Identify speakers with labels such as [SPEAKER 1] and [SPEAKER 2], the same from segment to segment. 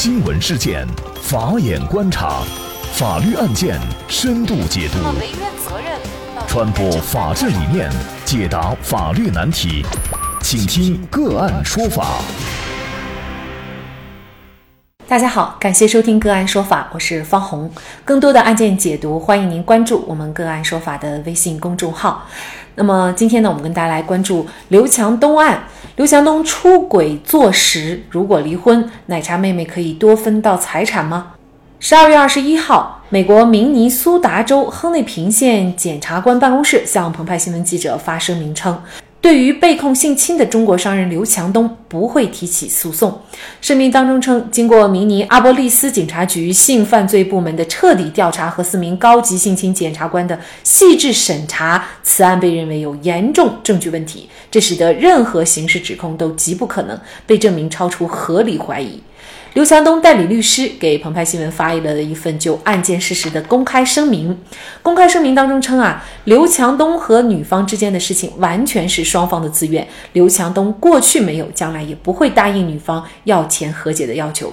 [SPEAKER 1] 新闻事件，法眼观察，法律案件深度解读，传播法治理念，解答法律难题，请听个案说法。
[SPEAKER 2] 大家好，感谢收听个案说法，我是方红。更多的案件解读，欢迎您关注我们个案说法的微信公众号。那么今天呢，我们跟大家来关注刘强东案。刘强东出轨坐实，如果离婚，奶茶妹妹可以多分到财产吗？十二月二十一号，美国明尼苏达州亨内平县检察官办公室向澎湃新闻记者发声明称。对于被控性侵的中国商人刘强东不会提起诉讼。声明当中称，经过明尼阿波利斯警察局性犯罪部门的彻底调查和四名高级性侵检察官的细致审查，此案被认为有严重证据问题，这使得任何刑事指控都极不可能被证明超出合理怀疑。刘强东代理律师给澎湃新闻发了一份就案件事实的公开声明。公开声明当中称啊，刘强东和女方之间的事情完全是双方的自愿，刘强东过去没有，将来也不会答应女方要钱和解的要求。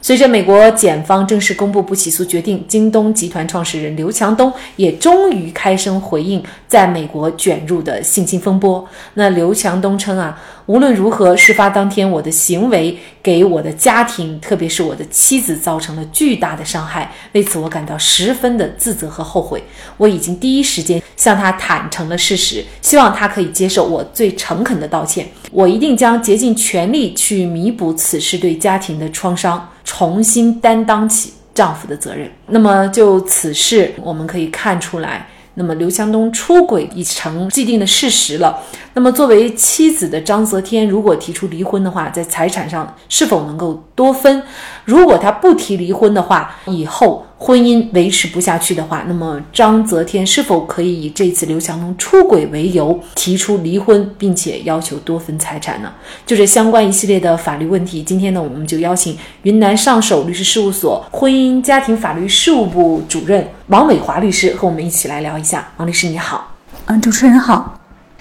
[SPEAKER 2] 随着美国检方正式公布不起诉决定，京东集团创始人刘强东也终于开声回应在美国卷入的性侵风波。那刘强东称啊，无论如何，事发当天我的行为给我的家庭，特别是我的妻子造成了巨大的伤害，为此我感到十分的自责和后悔。我已经第一时间向他坦诚了事实，希望他可以接受我最诚恳的道歉。我一定将竭尽全力去弥补此事对家庭的创伤。重新担当起丈夫的责任。那么就此事，我们可以看出来，那么刘强东出轨已成既定的事实了。那么作为妻子的章泽天，如果提出离婚的话，在财产上是否能够多分？如果他不提离婚的话，以后。婚姻维持不下去的话，那么张泽天是否可以以这次刘强东出轨为由提出离婚，并且要求多分财产呢？就这相关一系列的法律问题，今天呢，我们就邀请云南上首律师事务所婚姻家庭法律事务部主任王伟华律师和我们一起来聊一下。王律师你好，
[SPEAKER 3] 嗯，主持人好，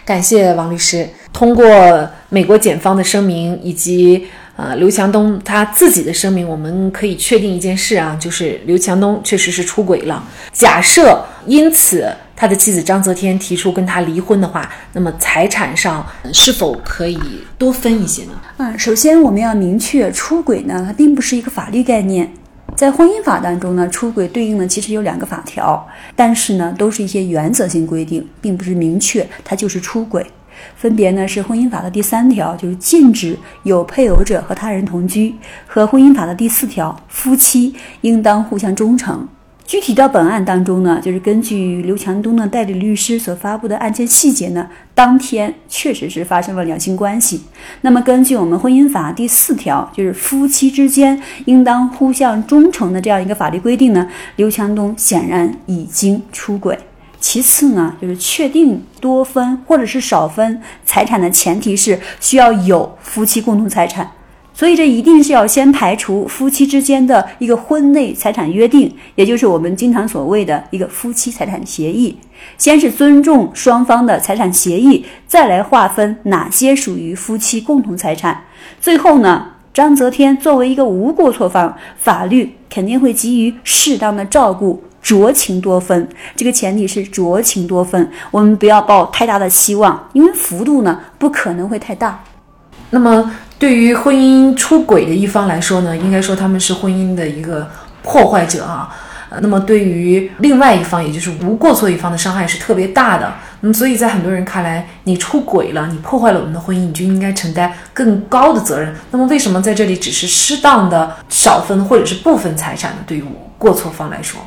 [SPEAKER 2] 感谢王律师通过美国检方的声明以及。啊，刘强东他自己的声明，我们可以确定一件事啊，就是刘强东确实是出轨了。假设因此他的妻子张泽天提出跟他离婚的话，那么财产上是否可以多分一些呢？
[SPEAKER 3] 嗯，首先我们要明确，出轨呢它并不是一个法律概念，在婚姻法当中呢，出轨对应的其实有两个法条，但是呢都是一些原则性规定，并不是明确它就是出轨。分别呢是婚姻法的第三条，就是禁止有配偶者和他人同居；和婚姻法的第四条，夫妻应当互相忠诚。具体到本案当中呢，就是根据刘强东的代理律师所发布的案件细节呢，当天确实是发生了两性关系。那么根据我们婚姻法第四条，就是夫妻之间应当互相忠诚的这样一个法律规定呢，刘强东显然已经出轨。其次呢，就是确定多分或者是少分财产的前提是需要有夫妻共同财产，所以这一定是要先排除夫妻之间的一个婚内财产约定，也就是我们经常所谓的一个夫妻财产协议。先是尊重双方的财产协议，再来划分哪些属于夫妻共同财产。最后呢，张泽天作为一个无过错方，法律肯定会给予适当的照顾。酌情多分，这个前提是酌情多分，我们不要抱太大的期望，因为幅度呢不可能会太大。
[SPEAKER 2] 那么对于婚姻出轨的一方来说呢，应该说他们是婚姻的一个破坏者啊。那么对于另外一方，也就是无过错一方的伤害是特别大的。那么所以在很多人看来，你出轨了，你破坏了我们的婚姻，你就应该承担更高的责任。那么为什么在这里只是适当的少分或者是不分财产呢？对于过错方来说？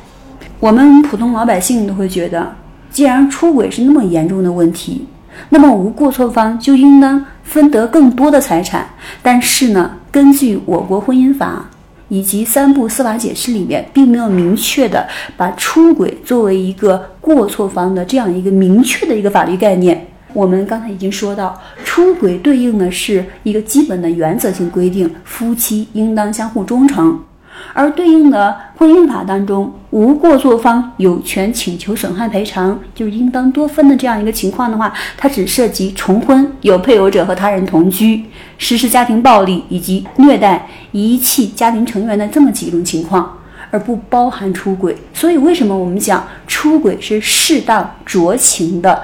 [SPEAKER 3] 我们普通老百姓都会觉得，既然出轨是那么严重的问题，那么无过错方就应当分得更多的财产。但是呢，根据我国婚姻法以及三部司法解释里面，并没有明确的把出轨作为一个过错方的这样一个明确的一个法律概念。我们刚才已经说到，出轨对应的是一个基本的原则性规定，夫妻应当相互忠诚。而对应的婚姻法当中，无过错方有权请求损害赔偿，就是应当多分的这样一个情况的话，它只涉及重婚、有配偶者和他人同居、实施家庭暴力以及虐待、遗弃家庭成员的这么几种情况，而不包含出轨。所以，为什么我们讲出轨是适当酌情的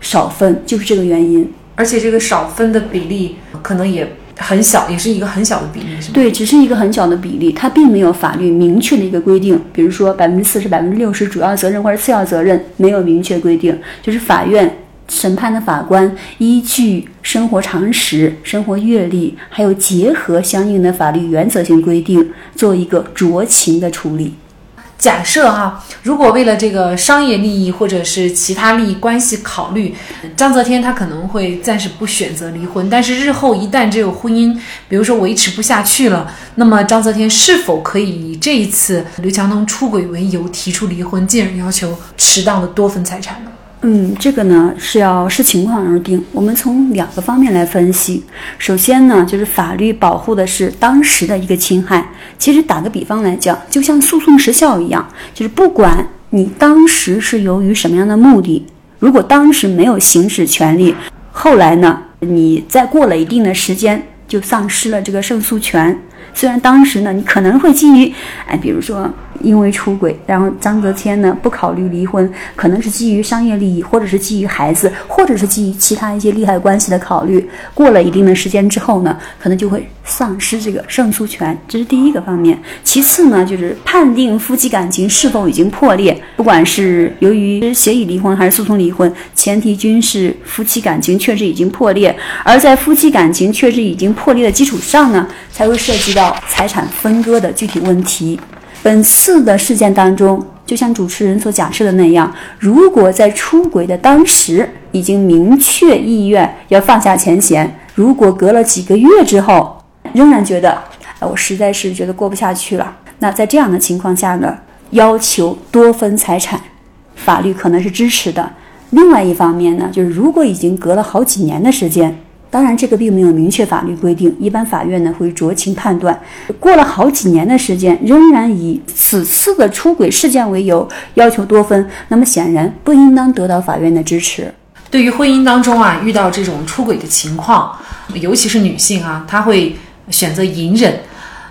[SPEAKER 3] 少分，就是这个原因。
[SPEAKER 2] 而且这个少分的比例可能也。很小，也是一个很小的比例，是吗？
[SPEAKER 3] 对，只是一个很小的比例，它并没有法律明确的一个规定。比如说百分之四十、百分之六十主要责任或者次要责任没有明确规定，就是法院审判的法官依据生活常识、生活阅历，还有结合相应的法律原则性规定，做一个酌情的处理。
[SPEAKER 2] 假设哈，如果为了这个商业利益或者是其他利益关系考虑，张泽天他可能会暂时不选择离婚。但是日后一旦这个婚姻，比如说维持不下去了，那么张泽天是否可以以这一次刘强东出轨为由提出离婚，进而要求适当的多分财产呢？
[SPEAKER 3] 嗯，这个呢是要视情况而定。我们从两个方面来分析。首先呢，就是法律保护的是当时的一个侵害。其实打个比方来讲，就像诉讼时效一样，就是不管你当时是由于什么样的目的，如果当时没有行使权利，后来呢，你再过了一定的时间就丧失了这个胜诉权。虽然当时呢，你可能会基于，哎，比如说。因为出轨，然后张泽天呢不考虑离婚，可能是基于商业利益，或者是基于孩子，或者是基于其他一些利害关系的考虑。过了一定的时间之后呢，可能就会丧失这个胜诉权，这是第一个方面。其次呢，就是判定夫妻感情是否已经破裂，不管是由于协议离婚还是诉讼离婚，前提均是夫妻感情确实已经破裂。而在夫妻感情确实已经破裂的基础上呢，才会涉及到财产分割的具体问题。本次的事件当中，就像主持人所假设的那样，如果在出轨的当时已经明确意愿要放下前嫌，如果隔了几个月之后仍然觉得，哎，我实在是觉得过不下去了，那在这样的情况下呢，要求多分财产，法律可能是支持的。另外一方面呢，就是如果已经隔了好几年的时间。当然，这个并没有明确法律规定，一般法院呢会酌情判断。过了好几年的时间，仍然以此次的出轨事件为由要求多分，那么显然不应当得到法院的支持。
[SPEAKER 2] 对于婚姻当中啊遇到这种出轨的情况，尤其是女性啊，她会选择隐忍。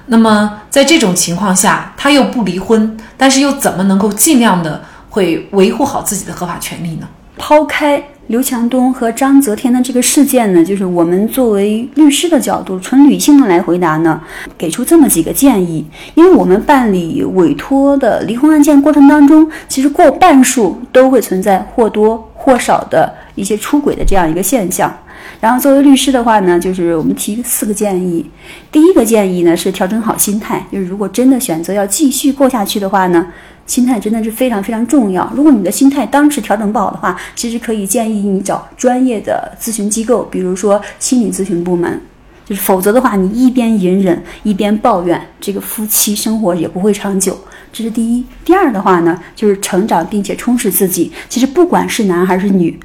[SPEAKER 2] 那么在这种情况下，她又不离婚，但是又怎么能够尽量的会维护好自己的合法权利呢？
[SPEAKER 3] 抛开。刘强东和张泽天的这个事件呢，就是我们作为律师的角度，纯理性的来回答呢，给出这么几个建议。因为我们办理委托的离婚案件过程当中，其实过半数都会存在或多或少的一些出轨的这样一个现象。然后作为律师的话呢，就是我们提四个建议。第一个建议呢是调整好心态，就是如果真的选择要继续过下去的话呢。心态真的是非常非常重要。如果你的心态当时调整不好的话，其实可以建议你找专业的咨询机构，比如说心理咨询部门。就是否则的话，你一边隐忍一边抱怨，这个夫妻生活也不会长久。这是第一。第二的话呢，就是成长并且充实自己。其实不管是男还是女，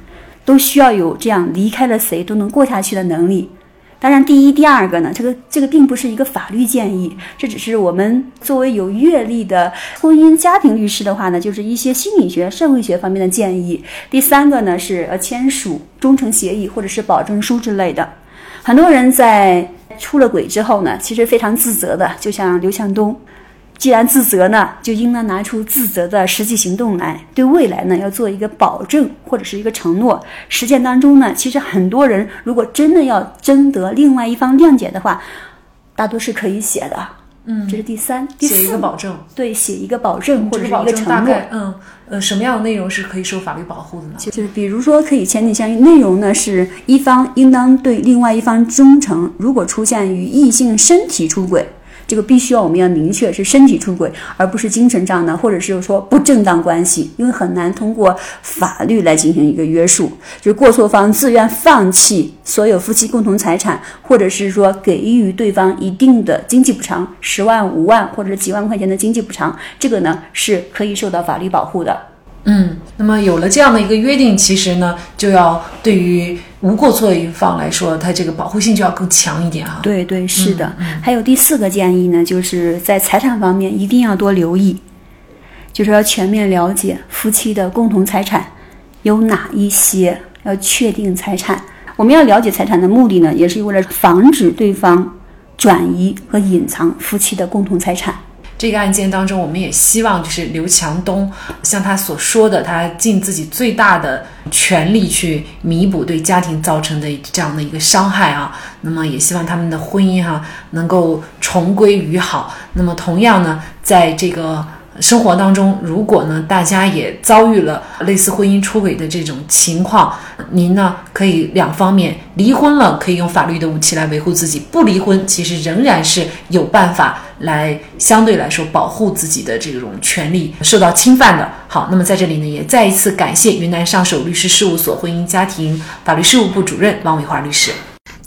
[SPEAKER 3] 都需要有这样离开了谁都能过下去的能力。当然，第一、第二个呢，这个这个并不是一个法律建议，这只是我们作为有阅历的婚姻家庭律师的话呢，就是一些心理学、社会学方面的建议。第三个呢是呃签署忠诚协议或者是保证书之类的。很多人在出了轨之后呢，其实非常自责的，就像刘强东。既然自责呢，就应当拿出自责的实际行动来，对未来呢要做一个保证或者是一个承诺。实践当中呢，其实很多人如果真的要征得另外一方谅解的话，大多是可以写的。
[SPEAKER 2] 嗯，
[SPEAKER 3] 这是第三、第四
[SPEAKER 2] 写一个保证，
[SPEAKER 3] 对，写一个保证或者是
[SPEAKER 2] 一
[SPEAKER 3] 个承诺。
[SPEAKER 2] 嗯呃，什么样的内容是可以受法律保护的呢？
[SPEAKER 3] 就是比如说，可以前提项内容呢是一方应当对另外一方忠诚，如果出现与异性身体出轨。这个必须要我们要明确是身体出轨，而不是精神上的，或者是说不正当关系，因为很难通过法律来进行一个约束。就是过错方自愿放弃所有夫妻共同财产，或者是说给予对方一定的经济补偿，十万、五万或者几万块钱的经济补偿，这个呢是可以受到法律保护的。
[SPEAKER 2] 嗯，那么有了这样的一个约定，其实呢，就要对于无过错一方来说，他这个保护性就要更强一点哈。
[SPEAKER 3] 对对，是的。还有第四个建议呢，就是在财产方面一定要多留意，就是要全面了解夫妻的共同财产有哪一些，要确定财产。我们要了解财产的目的呢，也是为了防止对方转移和隐藏夫妻的共同财产。
[SPEAKER 2] 这个案件当中，我们也希望就是刘强东像他所说的，他尽自己最大的全力去弥补对家庭造成的这样的一个伤害啊。那么也希望他们的婚姻哈能够重归于好。那么同样呢，在这个。生活当中，如果呢，大家也遭遇了类似婚姻出轨的这种情况，您呢可以两方面离婚了，可以用法律的武器来维护自己；不离婚，其实仍然是有办法来相对来说保护自己的这种权利受到侵犯的。好，那么在这里呢，也再一次感谢云南上首律师事务所婚姻家庭法律事务部主任王伟华律师。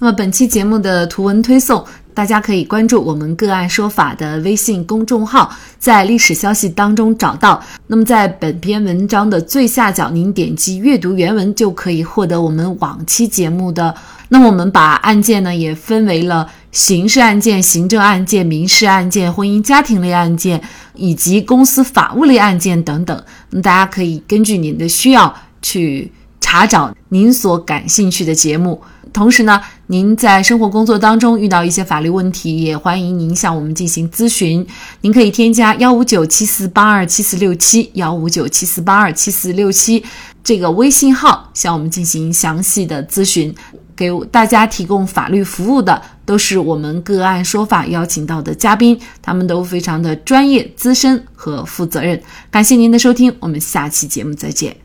[SPEAKER 2] 那么本期节目的图文推送。大家可以关注我们个案说法的微信公众号，在历史消息当中找到。那么在本篇文章的最下角，您点击阅读原文就可以获得我们往期节目的。那么我们把案件呢也分为了刑事案件、行政案件、民事案件、婚姻家庭类案件以及公司法务类案件等等。那大家可以根据您的需要去查找您所感兴趣的节目。同时呢，您在生活工作当中遇到一些法律问题，也欢迎您向我们进行咨询。您可以添加幺五九七四八二七四六七幺五九七四八二七四六七这个微信号，向我们进行详细的咨询。给大家提供法律服务的都是我们个案说法邀请到的嘉宾，他们都非常的专业、资深和负责任。感谢您的收听，我们下期节目再见。